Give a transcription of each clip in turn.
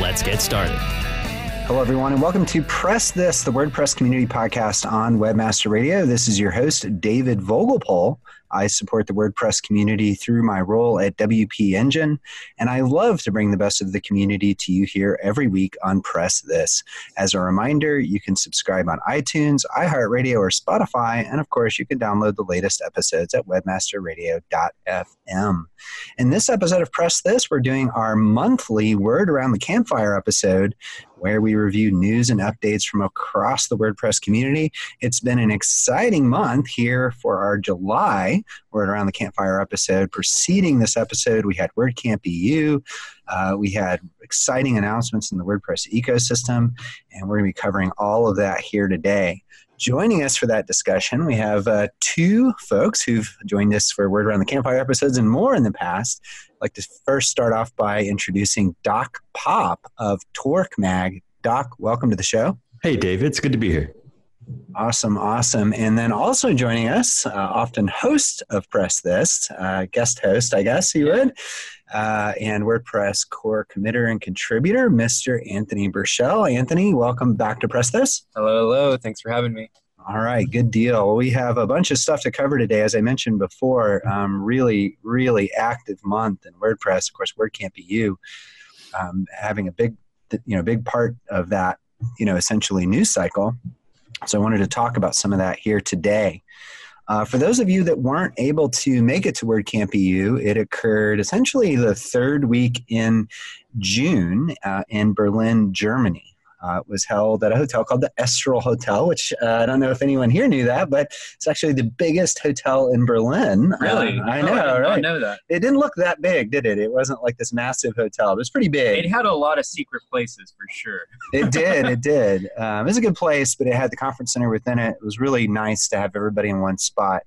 Let's get started. Hello, everyone, and welcome to Press This, the WordPress community podcast on Webmaster Radio. This is your host, David Vogelpohl. I support the WordPress community through my role at WP Engine, and I love to bring the best of the community to you here every week on Press This. As a reminder, you can subscribe on iTunes, iHeartRadio, or Spotify, and of course, you can download the latest episodes at webmasterradio.fm. In this episode of Press This, we're doing our monthly Word Around the Campfire episode where we review news and updates from across the WordPress community. It's been an exciting month here for our July Word Around the Campfire episode. Preceding this episode, we had WordCamp EU. Uh, we had exciting announcements in the WordPress ecosystem, and we're going to be covering all of that here today. Joining us for that discussion, we have uh, two folks who've joined us for Word Around the Campfire episodes and more in the past. I'd like to first start off by introducing Doc Pop of Torque Mag. Doc, welcome to the show. Hey, David. It's good to be here. Awesome, awesome. And then also joining us, uh, often host of Press This, uh, guest host, I guess you would, uh, and WordPress core committer and contributor, Mr. Anthony Burchell. Anthony, welcome back to Press This. Hello, hello. Thanks for having me. All right, good deal. We have a bunch of stuff to cover today. As I mentioned before, um, really, really active month in WordPress. Of course, WordCamp EU um, having a big, you know, big part of that, you know, essentially news cycle. So I wanted to talk about some of that here today. Uh, for those of you that weren't able to make it to WordCamp EU, it occurred essentially the third week in June uh, in Berlin, Germany. Uh, it was held at a hotel called the Estrel Hotel, which uh, I don't know if anyone here knew that, but it's actually the biggest hotel in Berlin. Really? Uh, I Oh, know, I right? know that. It didn't look that big, did it? It wasn't like this massive hotel. It was pretty big. It had a lot of secret places for sure. It did. It did. Um, it was a good place, but it had the conference center within it. It was really nice to have everybody in one spot,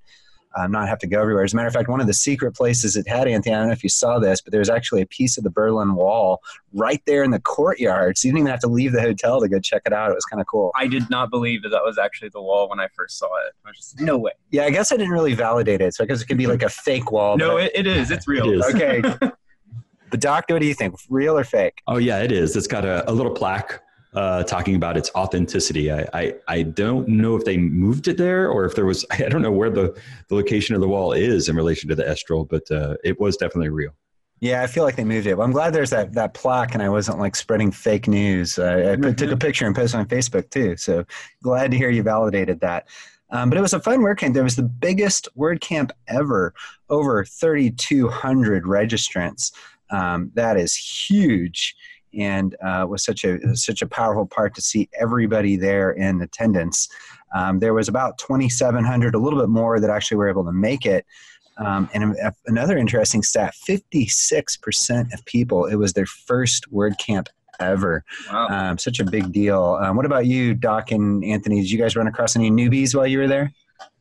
um, not have to go everywhere. As a matter of fact, one of the secret places it had, Anthony, I don't know if you saw this, but there was actually a piece of the Berlin Wall right there in the courtyard. So you didn't even have to leave the hotel to go check it out. It was kind of cool. I did not believe that that was actually the wall when I first saw it. I was just, no way. Yeah, I guess I didn't really validate it. So I guess it could be like a fake wall. No, but- it, it is. It's real. It is. Okay. but Doc, what do you think? Real or fake? Oh yeah, it is. It's got a, a little plaque uh, talking about its authenticity. I, I I don't know if they moved it there or if there was. I don't know where the, the location of the wall is in relation to the Estrel, but uh, it was definitely real. Yeah, I feel like they moved it. Well, I'm glad there's that, that plaque and I wasn't like spreading fake news. Uh, I put, took a picture and posted on Facebook too. So glad to hear you validated that. Um, but it was a fun WordCamp. There was the biggest WordCamp ever, over 3,200 registrants. Um, that is huge and uh, was such a such a powerful part to see everybody there in attendance. Um, there was about 2,700, a little bit more that actually were able to make it. Um, and a- another interesting stat 56% of people, it was their first WordCamp ever. Wow. Um, such a big deal. Um, what about you, Doc and Anthony? Did you guys run across any newbies while you were there?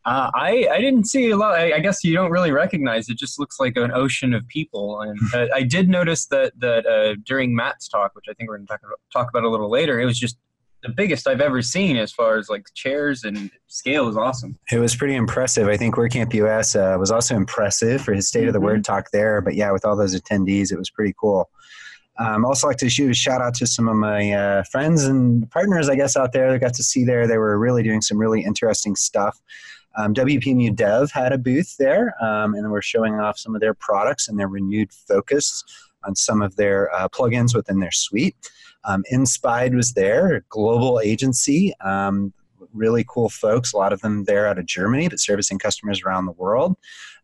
Uh, I, I didn't see a lot. I, I guess you don't really recognize it. Just looks like an ocean of people. And uh, I did notice that that uh, during Matt's talk, which I think we're going to talk about, talk about a little later, it was just the biggest I've ever seen as far as like chairs and scale is awesome. It was pretty impressive. I think WordCamp US uh, was also impressive for his State mm-hmm. of the Word mm-hmm. talk there. But yeah, with all those attendees, it was pretty cool. Um, also like to shoot a shout out to some of my uh, friends and partners, I guess, out there that got to see there. They were really doing some really interesting stuff. Um, WPMU Dev had a booth there, um, and we're showing off some of their products and their renewed focus on some of their uh, plugins within their suite. Um, Inpsyde was there, a global agency. Um, really cool folks, a lot of them there out of Germany, but servicing customers around the world.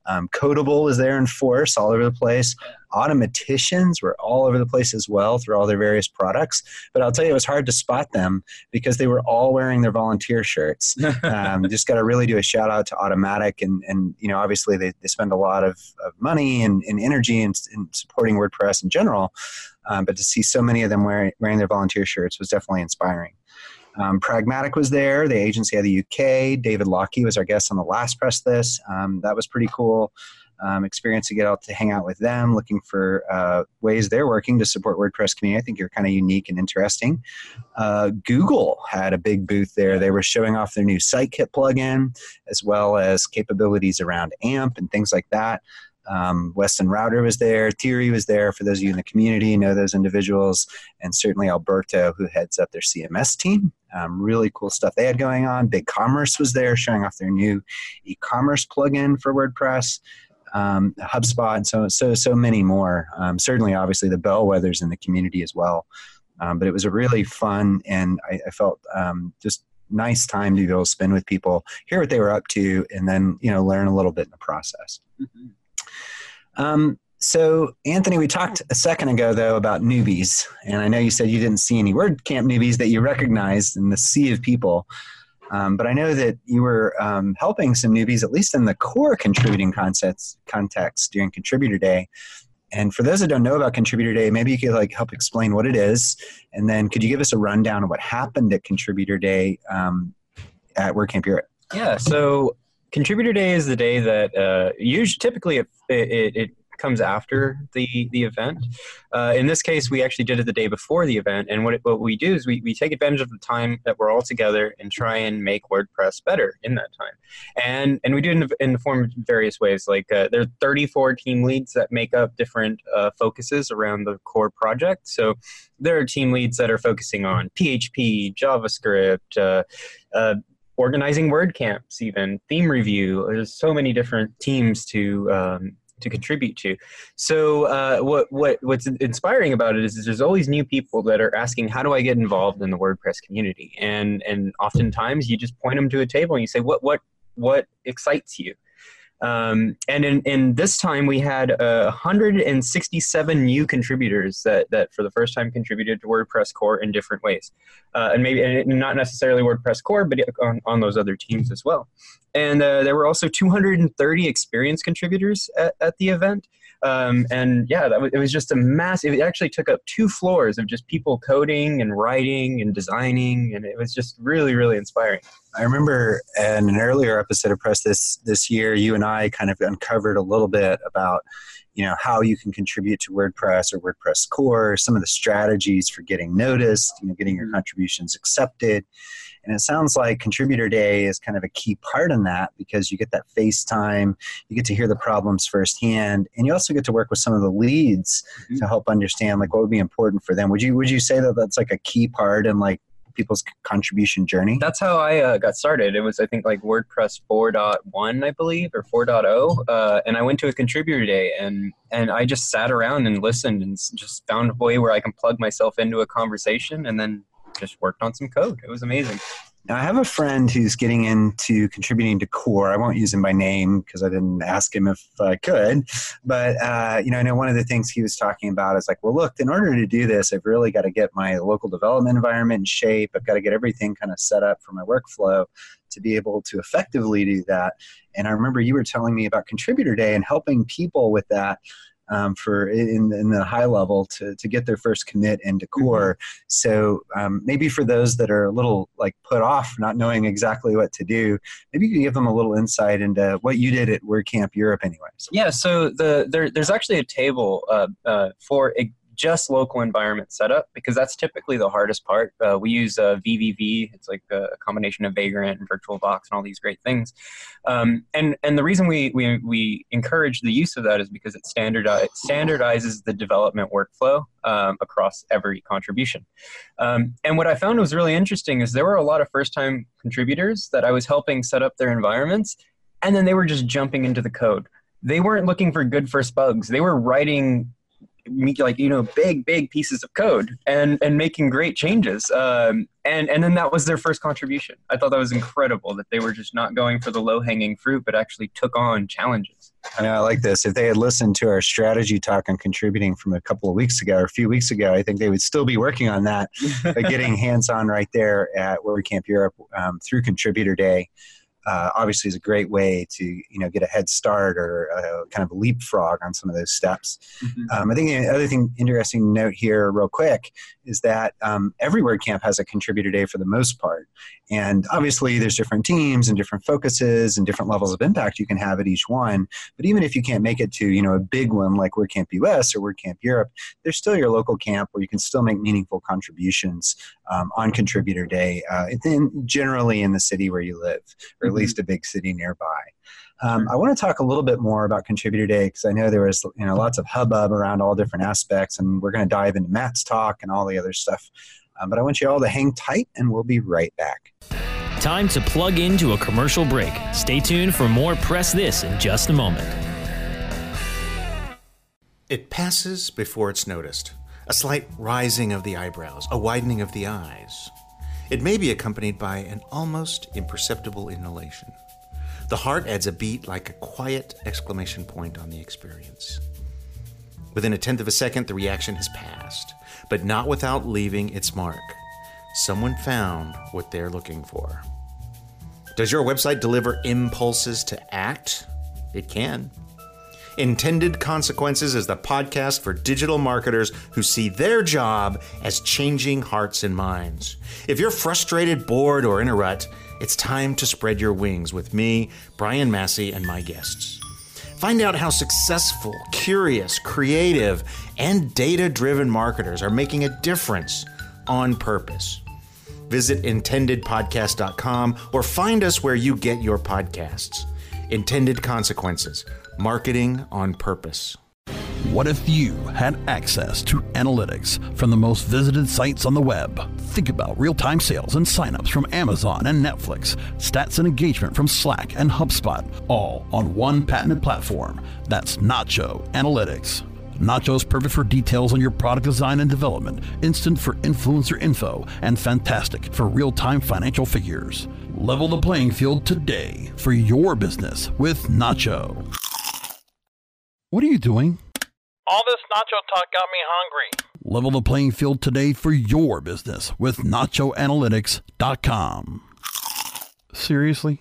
Um, Codeable was there in force all over the place. Automatticians were all over the place as well through all their various products. But I'll tell you, it was hard to spot them because they were all wearing their volunteer shirts. Um, just got to really do a shout out to Automattic. And, and you know, obviously, they, they spend a lot of, of money and, and energy in, in supporting WordPress in general. Um, but to see so many of them wearing, wearing their volunteer shirts was definitely inspiring. Um, Pragmatic was there, the agency of the UK. David Lockie was our guest on the last press this. Um, that was pretty cool. Um, experience to get out to hang out with them, looking for uh, ways they're working to support WordPress community. I think you're kind of unique and interesting. Uh, Google had a big booth there. They were showing off their new SiteKit plugin, as well as capabilities around AMP and things like that. Um, Weston Ruter was there. Thierry was there. For those of you in the community, know those individuals, and certainly Alberto, who heads up their CMS team. Um, really cool stuff they had going on. Big Commerce was there, showing off their new e-commerce plugin for WordPress. Um, HubSpot, and so so so many more. Um, certainly, obviously, the bellwethers in the community as well. Um, but it was a really fun, and I, I felt um, just nice time to be able to spend with people, hear what they were up to, and then you know learn a little bit in the process. Mm-hmm. Um, so, Anthony, we talked a second ago, though, about newbies. And I know you said you didn't see any WordCamp newbies that you recognized in the sea of people. Um, but I know that you were um, helping some newbies, at least in the core contributing concepts, context during Contributor Day. And for those that don't know about Contributor Day, maybe you could like help explain what it is, and then could you give us a rundown of what happened at Contributor Day um, at WordCamp Europe? Yeah. So Contributor Day is the day that uh, usually typically it, it, it comes after the the event. Uh, in this case, we actually did it the day before the event, and what, it, what we do is we, we take advantage of the time that we're all together and try and make WordPress better in that time. And and we do it in the, in the form of various ways. Like uh, there are 34 team leads that make up different uh, focuses around the core project. So there are team leads that are focusing on PHP, JavaScript. Organizing WordCamps, even theme review. There's so many different teams to um, to contribute to. So uh, what what what's inspiring about it is, is, there's always new people that are asking, how do I get involved in the WordPress community? And and oftentimes you just point them to a table and you say, what what what excites you? Um, and in, in this time, we had uh, 167 new contributors that, that for the first time contributed to WordPress core in different ways. Uh, and maybe and not necessarily WordPress core, but on, on those other teams as well. And uh, there were also 230 experienced contributors at, at the event. Um, and yeah, that was, it was just a massive. It actually took up two floors of just people coding and writing and designing, and it was just really, really inspiring. I remember in an earlier episode of Press this this year, you and I kind of uncovered a little bit about you know how you can contribute to WordPress or WordPress core, some of the strategies for getting noticed, you know, getting your mm-hmm. contributions accepted. And it sounds like Contributor Day is kind of a key part in that because you get that face time, you get to hear the problems firsthand, and you also get to work with some of the leads mm-hmm. to help understand like what would be important for them. Would you would you say that that's like a key part in like people's contribution journey? That's how I uh, got started. It was, I think, like WordPress 4.1, I believe, or 4.0. Uh, and I went to a contributor day and, and I just sat around and listened and just found a way where I can plug myself into a conversation and then just worked on some code. It was amazing. Now, I have a friend who's getting into contributing to Core. I won't use him by name because I didn't ask him if I could. But, uh, you know, I know one of the things he was talking about is like, well, look, in order to do this, I've really got to get my local development environment in shape. I've got to get everything kind of set up for my workflow to be able to effectively do that. And I remember you were telling me about Contributor Day and helping people with that um, for in, in the high level to, to get their first commit into core. Mm-hmm. So um, maybe for those that are a little like put off, not knowing exactly what to do, maybe you can give them a little insight into what you did at WordCamp Europe, anyways. Yeah. So the there, there's actually a table uh, uh, for just local environment setup because that's typically the hardest part. Uh, we use uh, VVV. It's like a combination of Vagrant and VirtualBox and all these great things. Um, and and the reason we, we we encourage the use of that is because it standardize, standardizes the development workflow um, across every contribution. Um, and what I found was really interesting is there were a lot of first time contributors that I was helping set up their environments, and then they were just jumping into the code. They weren't looking for good first bugs. They were writing like you know big big pieces of code and and making great changes. Um, and and then that was their first contribution. I thought that was incredible that they were just not going for the low hanging fruit but actually took on challenges. I, know, I like this. If they had listened to our strategy talk on contributing from a couple of weeks ago or a few weeks ago i think they would still be working on that but getting hands on right there at WordCamp Europe um, through contributor day uh, obviously is a great way to you know get a head start or a, kind of leapfrog on some of those steps. Mm-hmm. Um, I think the other thing interesting note here, real quick, is that um, every WordCamp has a contributor day for the most part, and obviously there's different teams and different focuses and different levels of impact you can have at each one. But even if you can't make it to you know a big one like WordCamp US or WordCamp Europe, there's still your local camp where you can still make meaningful contributions um, on contributor day, uh, generally in the city where you live, or at mm-hmm. least a big city nearby. Um, I want to talk a little bit more about Contributor Day because I know there was you know lots of hubbub around all different aspects, and we're going to dive into Matt's talk and all the other stuff. Um, but I want you all to hang tight, and we'll be right back. Time to plug into a commercial break. Stay tuned for more Press This in just a moment. It passes before it's noticed. A slight rising of the eyebrows, a widening of the eyes. It may be accompanied by an almost imperceptible inhalation. The heart adds a beat like a quiet exclamation point on the experience. Within a tenth of a second, the reaction has passed, but not without leaving its mark. Someone found what they're looking for. Does your website deliver impulses to act? It can. Intended Consequences is the podcast for digital marketers who see their job as changing hearts and minds. If you're frustrated, bored, or in a rut, it's time to spread your wings with me, Brian Massey, and my guests. Find out how successful, curious, creative, and data driven marketers are making a difference on purpose. Visit intendedpodcast.com or find us where you get your podcasts. Intended Consequences Marketing on Purpose. What if you had access to analytics from the most visited sites on the web? Think about real time sales and signups from Amazon and Netflix, stats and engagement from Slack and HubSpot, all on one patented platform. That's Nacho Analytics. Nacho is perfect for details on your product design and development, instant for influencer info, and fantastic for real time financial figures. Level the playing field today for your business with Nacho. What are you doing? All this nacho talk got me hungry. Level the playing field today for your business with nachoanalytics.com. Seriously?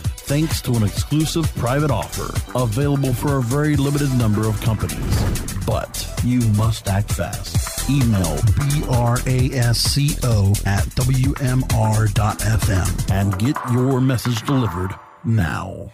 thanks to an exclusive private offer available for a very limited number of companies. But you must act fast. Email brasco at wmr.fm and get your message delivered now.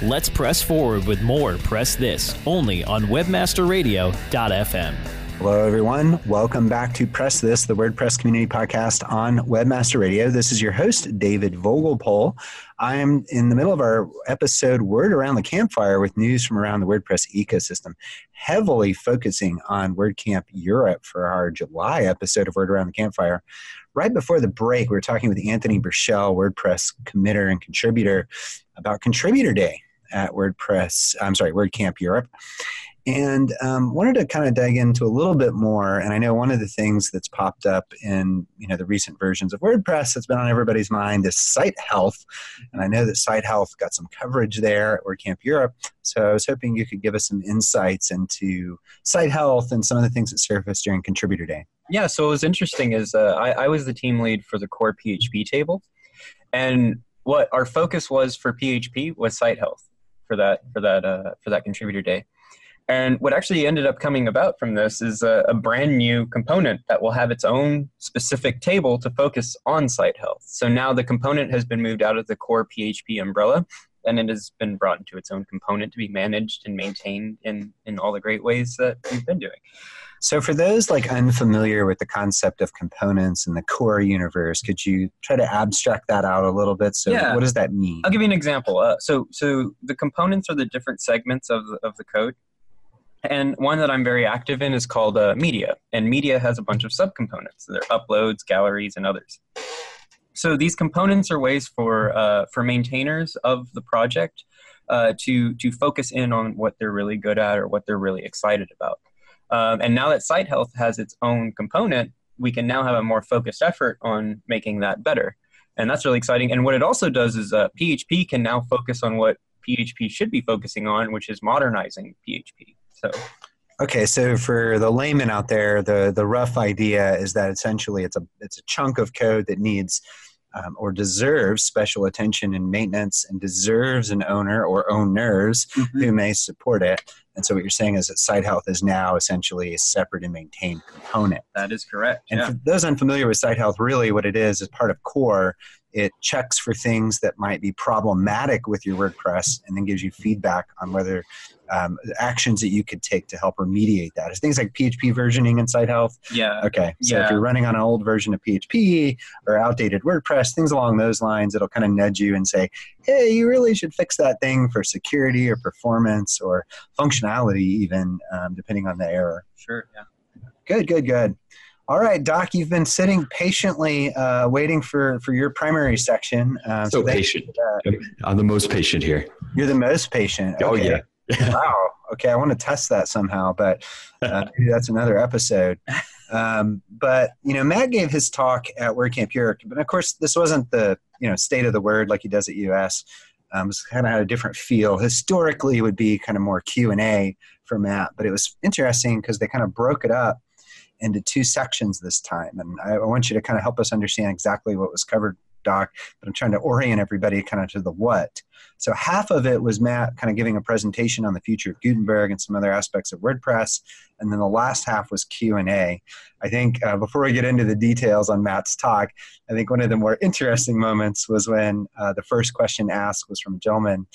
Let's press forward with more Press This only on WebmasterRadio.fm. Hello, everyone. Welcome back to Press This, the WordPress community podcast on Webmaster Radio. This is your host, David Vogelpohl. I am in the middle of our episode, Word Around the Campfire, with news from around the WordPress ecosystem, heavily focusing on WordCamp Europe for our July episode of Word Around the Campfire. Right before the break, we were talking with Anthony Burchell, WordPress committer and contributor, about Contributor Day at WordPress, I'm sorry, WordCamp Europe. And um, wanted to kind of dig into a little bit more. And I know one of the things that's popped up in you know the recent versions of WordPress that's been on everybody's mind is site health. And I know that site health got some coverage there at WordCamp Europe. So I was hoping you could give us some insights into site health and some of the things that surfaced during Contributor Day. Yeah, so what was interesting is uh, I, I was the team lead for the core PHP table, and what our focus was for PHP was site health for that for that uh, for that contributor day. And what actually ended up coming about from this is a, a, brand new component that will have its own specific table to focus on site health. So now the component has been moved out of the core PHP umbrella and it has been brought into its own component to be managed and maintained in, in all the great ways that we've been doing. So, for those like unfamiliar with the concept of components in the core universe, could you try to abstract that out a little bit? So, yeah. what does that mean? I'll give you an example. Uh, so, so the components are the different segments of of the code, and one that I'm very active in is called uh, media, and media has a bunch of subcomponents. So they're uploads, galleries, and others. So these components are ways for uh, for maintainers of the project uh, to to focus in on what they're really good at or what they're really excited about. Um, and now that site health has its own component, we can now have a more focused effort on making that better. And that's really exciting. And what it also does is uh, PHP can now focus on what PHP should be focusing on, which is modernizing PHP. So. Okay, so for the layman out there, the the rough idea is that essentially it's a it's a chunk of code that needs um, or deserves special attention and maintenance and deserves an owner or owners mm-hmm. who may support it. And so what you're saying is that site health is now essentially a separate and maintained component. That is correct. And yeah. for those unfamiliar with site health, really what it is is part of core. It checks for things that might be problematic with your WordPress and then gives you feedback on whether um, actions that you could take to help remediate that. It's things like PHP versioning and site health. Yeah. Okay. So yeah. if you're running on an old version of PHP or outdated WordPress, things along those lines, it'll kind of nudge you and say, hey, you really should fix that thing for security or performance or functionality, even um, depending on the error. Sure. Yeah. Good, good, good. All right, Doc, you've been sitting patiently uh, waiting for, for your primary section. Uh, so, so patient. I'm the most patient here. You're the most patient. Okay. Oh, yeah wow. Okay, I want to test that somehow, but uh, that's another episode. Um, but you know, Matt gave his talk at WordCamp Europe, but of course, this wasn't the you know state of the word like he does at US. Um, it's kind of had a different feel. Historically, it would be kind of more Q and A for Matt, but it was interesting because they kind of broke it up into two sections this time, and I, I want you to kind of help us understand exactly what was covered doc, but I'm trying to orient everybody kind of to the what. So half of it was Matt kind of giving a presentation on the future of Gutenberg and some other aspects of WordPress, and then the last half was Q and A. I think uh, before we get into the details on Matt's talk, I think one of the more interesting moments was when uh, the first question asked was from a gentleman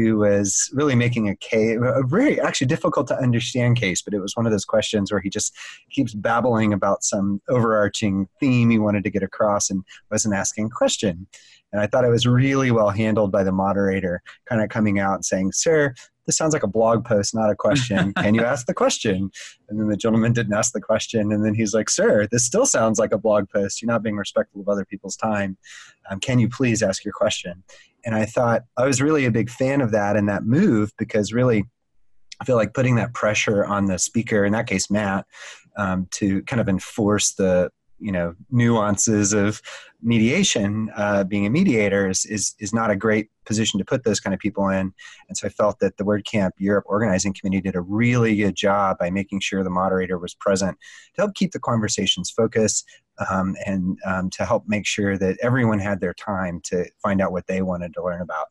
who was really making a case, a very actually difficult to understand case, but it was one of those questions where he just keeps babbling about some overarching theme he wanted to get across and wasn't asking a question. And I thought it was really well handled by the moderator, kind of coming out and saying, Sir, this sounds like a blog post, not a question. Can you ask the question? And then the gentleman didn't ask the question. And then he's like, Sir, this still sounds like a blog post. You're not being respectful of other people's time. Um, can you please ask your question? and I thought I was really a big fan of that and that move because really I feel like putting that pressure on the speaker, in that case Matt, um, to kind of enforce the you know nuances of mediation uh, being a mediator is, is is not a great position to put those kind of people in. And so i felt that the wordcamp europe organizing committee did a really good job by making sure the moderator was present to help keep the conversations focused um, and um, to help make sure that everyone had their time to find out what they wanted to learn about.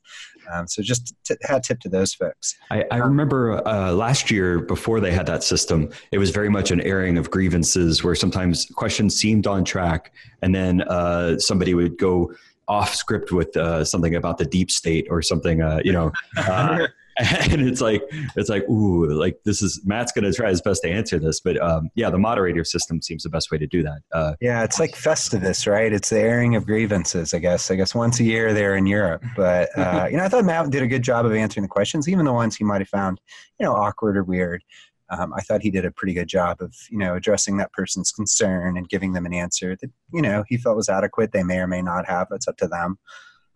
Um, so just t- hat tip to those folks. I, I remember uh, last year before they had that system, it was very much an airing of grievances where sometimes questions seemed on track and then uh, somebody would go off script with uh, something about the deep state or something, uh, you know. Uh, and it's like it's like ooh like this is matt's going to try his best to answer this but um, yeah the moderator system seems the best way to do that uh, yeah it's like festivus right it's the airing of grievances i guess i guess once a year there in europe but uh, you know i thought matt did a good job of answering the questions even the ones he might have found you know awkward or weird um, I thought he did a pretty good job of, you know, addressing that person's concern and giving them an answer that, you know, he felt was adequate. They may or may not have. It's up to them.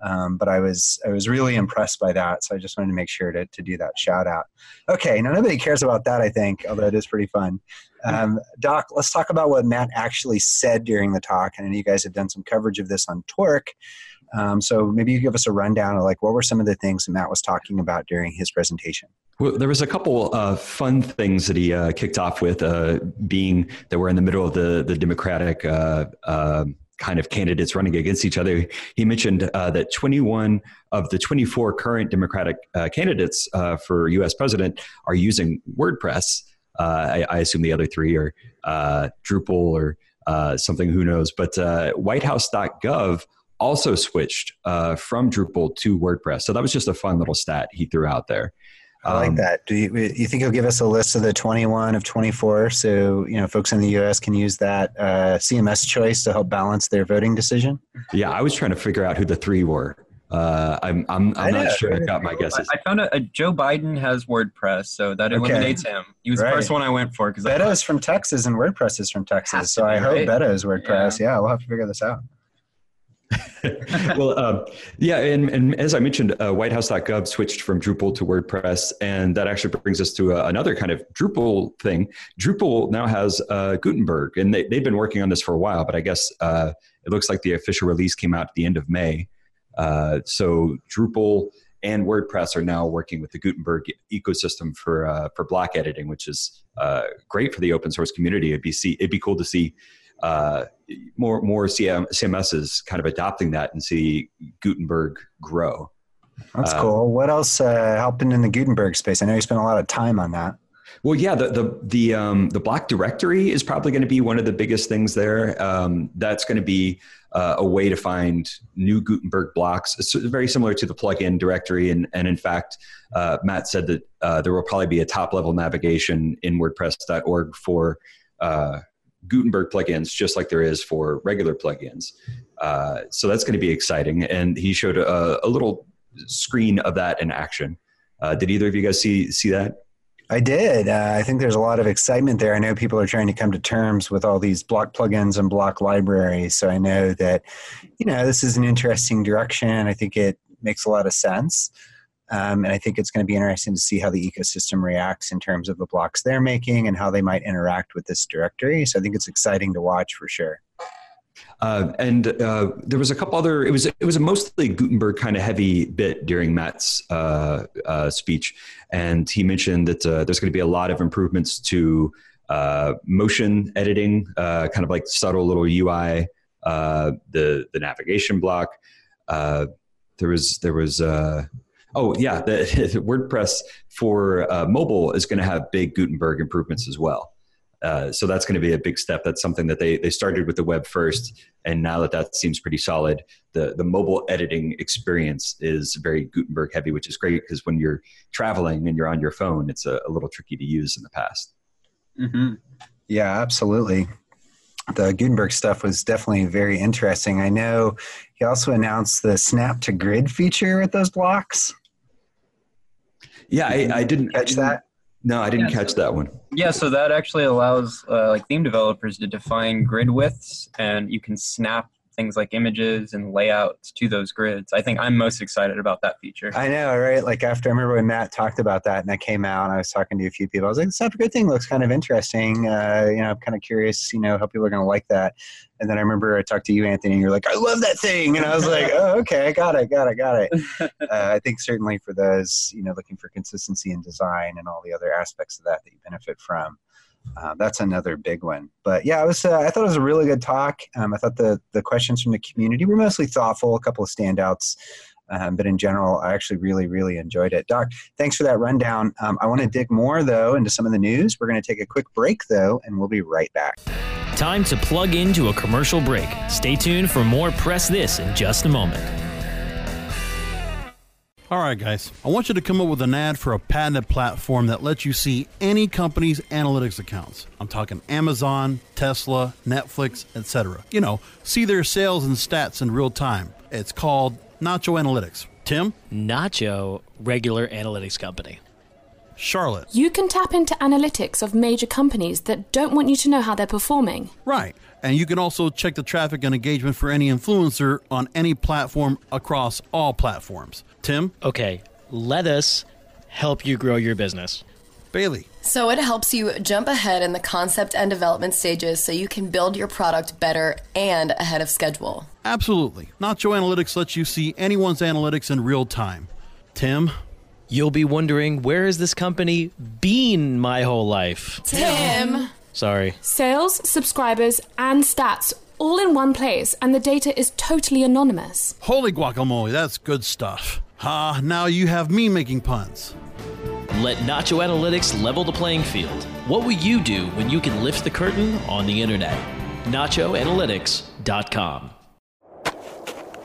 Um, but I was I was really impressed by that, so I just wanted to make sure to, to do that shout out. Okay, now nobody cares about that, I think, although it is pretty fun. Um, Doc, let's talk about what Matt actually said during the talk. And I know you guys have done some coverage of this on Torque. Um, so maybe you give us a rundown of like what were some of the things Matt was talking about during his presentation. Well, there was a couple uh, fun things that he uh, kicked off with, uh, being that we're in the middle of the the Democratic uh, um, kind of candidates running against each other. He mentioned uh, that 21 of the 24 current Democratic uh, candidates uh, for U.S. president are using WordPress. Uh, I, I, assume the other three are uh, Drupal or uh, something. Who knows? But WhiteHouse.gov also switched from Drupal to WordPress. So that was just a fun little stat he threw out there. I like um, that. Do you, you think you'll give us a list of the 21 of 24 so you know folks in the U.S. can use that uh, CMS choice to help balance their voting decision? Yeah, I was trying to figure out who the three were. Uh, I'm I'm, I'm not sure I got my guesses. I, found a, a, Joe Biden has WordPress, so that eliminates okay. him. He was right. the first one I went for because Beto is from Texas and WordPress is from Texas, so I hope right? Beto is WordPress. Yeah. yeah, we'll have to figure this out. well, um, yeah, and, and, as I mentioned, uh, WhiteHouse.gov switched from Drupal to WordPress, and that actually brings us to uh, another kind of Drupal thing. Drupal now has uh, Gutenberg, and they, have been working on this for a while, but I guess uh, it looks like the official release came out at the end of May. Uh, so Drupal and WordPress are now working with the Gutenberg ecosystem for for block editing, which is great for the open source community. It'd be see, it'd be cool to see more more CM, CMSs kind of adopting that and see Gutenberg grow. That's uh, cool. What else uh, happened in the Gutenberg space? I know you spent a lot of time on that. Well, yeah, the the the um, the block directory is probably going to be one of the biggest things there. Um, that's going to be uh, a way to find new Gutenberg blocks. It's very similar to the plugin directory, and and in fact, uh, Matt said that uh, there will probably be a top level navigation in WordPress.org for uh, Gutenberg plugins, just like there is for regular plugins. Uh, so that's going to be exciting. And he showed a, a little screen of that in action. Uh, did either of you guys see see that? I did. Uh, I think there's a lot of excitement there. I know people are trying to come to terms with all these block plugins and block libraries. So I know that, you know, this is an interesting direction. I think it makes a lot of sense. Um, and I think it's going to be interesting to see how the ecosystem reacts in terms of the blocks they're making and how they might interact with this directory. So I think it's exciting to watch for sure. Uh, and uh, there was a couple other. It was it was a mostly Gutenberg kind of heavy bit during Matt's uh, uh speech, and he mentioned that uh, there's going to be a lot of improvements to uh, motion editing, kind of like subtle little UI, the the navigation block. there was there was Oh yeah, the, WordPress for uh, mobile is going to have big Gutenberg improvements as well. Uh, so that's going to be a big step. That's something that they they started with the web first, and now that that seems pretty solid, the the mobile editing experience is very Gutenberg heavy, which is great because when you're traveling and you're on your phone, it's a, a little tricky to use in the past. Mm-hmm. Yeah, absolutely. The Gutenberg stuff was definitely very interesting. I know he also announced the snap to grid feature with those blocks. Yeah, I, I didn't catch that. No, I didn't yeah, catch so, that one. Yeah, so that actually allows uh, like theme developers to define grid widths, and you can snap things like images and layouts to those grids. I think I'm most excited about that feature. I know, right? Like after I remember when Matt talked about that and that came out, and I was talking to a few people. I was like, "This good thing looks kind of interesting." Uh, you know, I'm kind of curious, you know, how people are going to like that. And then I remember I talked to you, Anthony, and you're like, "I love that thing," and I was like, "Oh, okay, I got it, got it, got it." uh, I think certainly for those, you know, looking for consistency in design and all the other aspects of that that you benefit from. Uh, that's another big one. But yeah, I was uh, I thought it was a really good talk. Um, I thought the the questions from the community were mostly thoughtful, a couple of standouts. Um, but in general, I actually really, really enjoyed it. Doc, thanks for that rundown. Um, I want to dig more, though, into some of the news. We're going to take a quick break, though, and we'll be right back. Time to plug into a commercial break. Stay tuned for more Press This in just a moment. All right, guys. I want you to come up with an ad for a patented platform that lets you see any company's analytics accounts. I'm talking Amazon, Tesla, Netflix, etc. You know, see their sales and stats in real time. It's called Nacho Analytics. Tim? Nacho Regular Analytics Company. Charlotte. You can tap into analytics of major companies that don't want you to know how they're performing. Right. And you can also check the traffic and engagement for any influencer on any platform across all platforms. Tim? Okay, let us help you grow your business. Bailey. So it helps you jump ahead in the concept and development stages so you can build your product better and ahead of schedule. Absolutely. Nacho Analytics lets you see anyone's analytics in real time. Tim? You'll be wondering where has this company been my whole life? Tim! Sorry. Sales, subscribers, and stats all in one place, and the data is totally anonymous. Holy guacamole, that's good stuff. Ah, now you have me making puns. Let Nacho Analytics level the playing field. What will you do when you can lift the curtain on the internet? NachoAnalytics.com.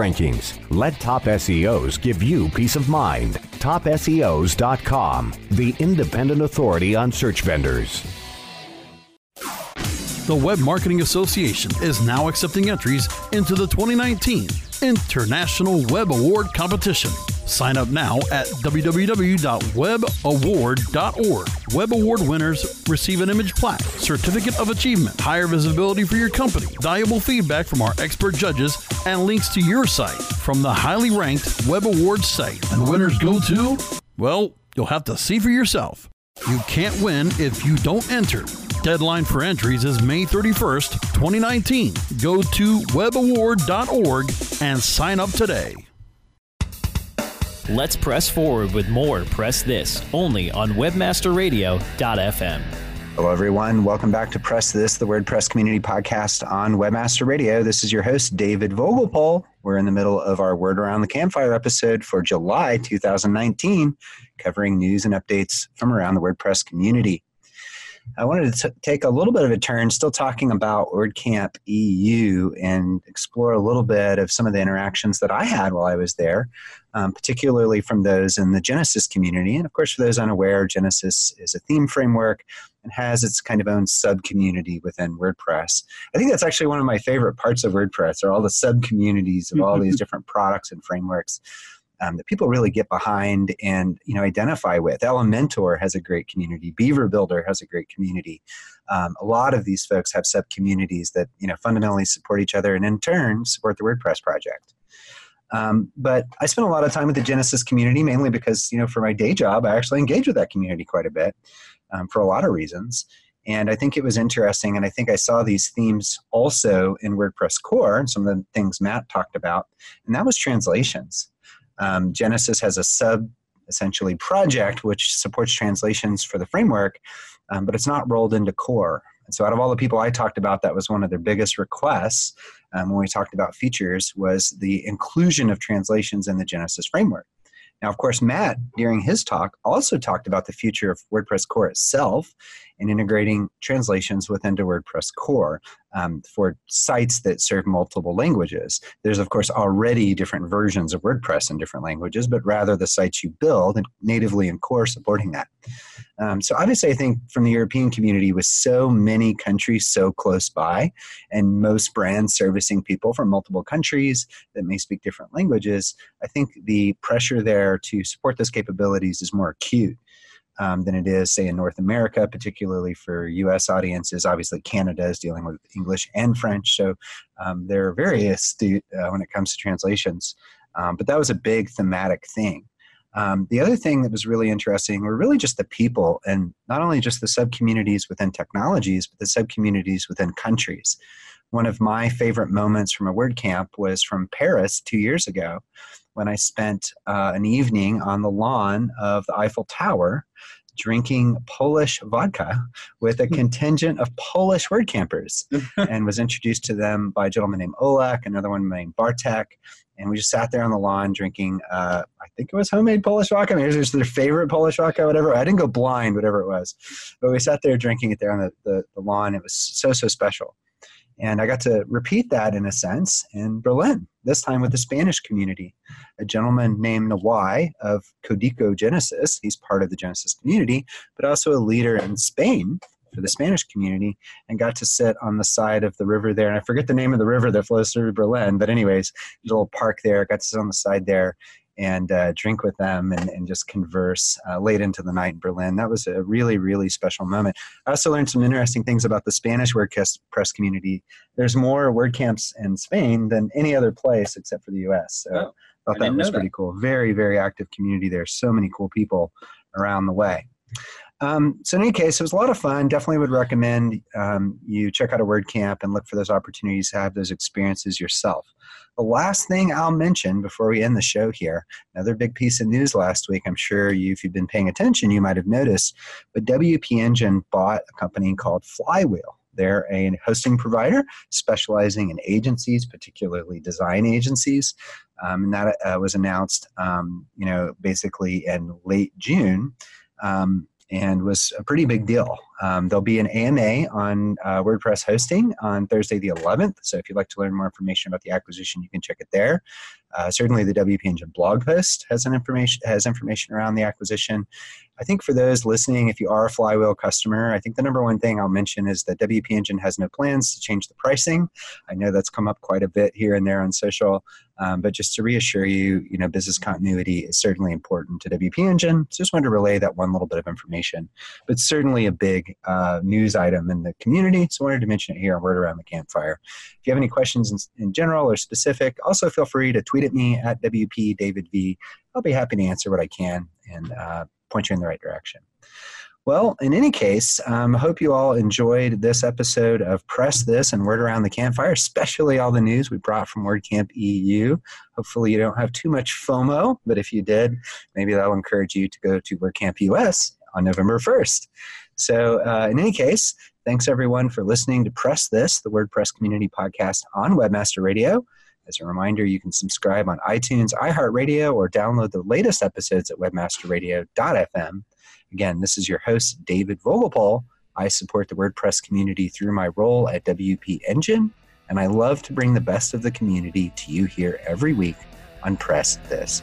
rankings. Let Top SEOs give you peace of mind. TopSEOs.com, the independent authority on search vendors. The Web Marketing Association is now accepting entries into the 2019 International Web Award Competition. Sign up now at www.webaward.org. Web Award winners receive an image plaque, certificate of achievement, higher visibility for your company, valuable feedback from our expert judges, and links to your site from the highly ranked Web Awards site. And winners go to? Well, you'll have to see for yourself. You can't win if you don't enter. Deadline for entries is May 31st, 2019. Go to webaward.org and sign up today. Let's press forward with more Press This only on webmasterradio.fm. Hello, everyone. Welcome back to Press This, the WordPress community podcast on Webmaster Radio. This is your host, David Vogelpohl. We're in the middle of our Word Around the Campfire episode for July 2019, covering news and updates from around the WordPress community. I wanted to t- take a little bit of a turn, still talking about WordCamp EU, and explore a little bit of some of the interactions that I had while I was there, um, particularly from those in the Genesis community. And of course, for those unaware, Genesis is a theme framework and has its kind of own sub community within WordPress. I think that's actually one of my favorite parts of WordPress, are all the sub communities of all these different products and frameworks um, that people really get behind and you know identify with. Elementor has a great community. Beaver Builder has a great community. Um, a lot of these folks have sub communities that you know fundamentally support each other and in turn support the WordPress project. Um, but I spent a lot of time with the Genesis community mainly because you know for my day job I actually engage with that community quite a bit um, for a lot of reasons. And I think it was interesting, and I think I saw these themes also in WordPress core and some of the things Matt talked about, and that was translations. Um, Genesis has a sub essentially project which supports translations for the framework, um, but it's not rolled into core. And so, out of all the people I talked about, that was one of their biggest requests um, when we talked about features was the inclusion of translations in the Genesis framework. Now, of course, Matt, during his talk, also talked about the future of WordPress core itself and integrating translations within to WordPress core um, for sites that serve multiple languages. There's, of course, already different versions of WordPress in different languages, but rather the sites you build and natively in core supporting that. Um, so, obviously, I think from the European community, with so many countries so close by, and most brands servicing people from multiple countries that may speak different languages, I think the pressure there to support those capabilities is more acute um, than it is, say, in North America, particularly for US audiences. Obviously, Canada is dealing with English and French, so um, they're very astute uh, when it comes to translations. Um, but that was a big thematic thing. Um, the other thing that was really interesting were really just the people, and not only just the sub communities within technologies, but the sub communities within countries. One of my favorite moments from a WordCamp was from Paris two years ago when I spent uh, an evening on the lawn of the Eiffel Tower drinking Polish vodka with a hmm. contingent of Polish word campers and was introduced to them by a gentleman named Olek, another one named Bartek. and we just sat there on the lawn drinking. Uh, I think it was homemade Polish vodka. I mean, it was just their favorite Polish vodka, whatever. I didn't go blind, whatever it was, but we sat there drinking it there on the, the, the lawn. It was so so special, and I got to repeat that in a sense in Berlin. This time with the Spanish community, a gentleman named Nahuai of Código Genesis. He's part of the Genesis community, but also a leader in Spain for the Spanish community and got to sit on the side of the river there. And I forget the name of the river that flows through Berlin, but anyways, there's a little park there. Got to sit on the side there and uh, drink with them and, and just converse uh, late into the night in Berlin. That was a really, really special moment. I also learned some interesting things about the Spanish WordPress community. There's more WordCamps in Spain than any other place except for the US. So oh, I thought I that was pretty that. cool. Very, very active community there. So many cool people around the way. Um, so in any case, it was a lot of fun. Definitely would recommend um, you check out a WordCamp and look for those opportunities to have those experiences yourself. The last thing I'll mention before we end the show here, another big piece of news last week. I'm sure you, if you've been paying attention, you might have noticed, but WP Engine bought a company called Flywheel. They're a hosting provider specializing in agencies, particularly design agencies. Um, and that uh, was announced, um, you know, basically in late June. Um, and was a pretty big deal. Um, there'll be an AMA on uh, WordPress hosting on Thursday the 11th. So if you'd like to learn more information about the acquisition, you can check it there. Uh, certainly, the WP Engine blog post has an information has information around the acquisition. I think for those listening, if you are a Flywheel customer, I think the number one thing I'll mention is that WP Engine has no plans to change the pricing. I know that's come up quite a bit here and there on social, um, but just to reassure you, you know, business continuity is certainly important to WP Engine. So just wanted to relay that one little bit of information, but certainly a big uh, news item in the community. So I wanted to mention it here on Word Around the Campfire. If you have any questions in, in general or specific, also feel free to tweet at me at WP David V. I'll be happy to answer what I can and uh, point you in the right direction. Well, in any case, I um, hope you all enjoyed this episode of Press This and Word Around the Campfire, especially all the news we brought from WordCamp EU. Hopefully, you don't have too much FOMO, but if you did, maybe that'll encourage you to go to WordCamp US on November 1st. So, uh, in any case, thanks everyone for listening to Press This, the WordPress community podcast on Webmaster Radio. As a reminder, you can subscribe on iTunes, iHeartRadio, or download the latest episodes at webmasterradio.fm. Again, this is your host, David Vogelpohl. I support the WordPress community through my role at WP Engine, and I love to bring the best of the community to you here every week on Press This.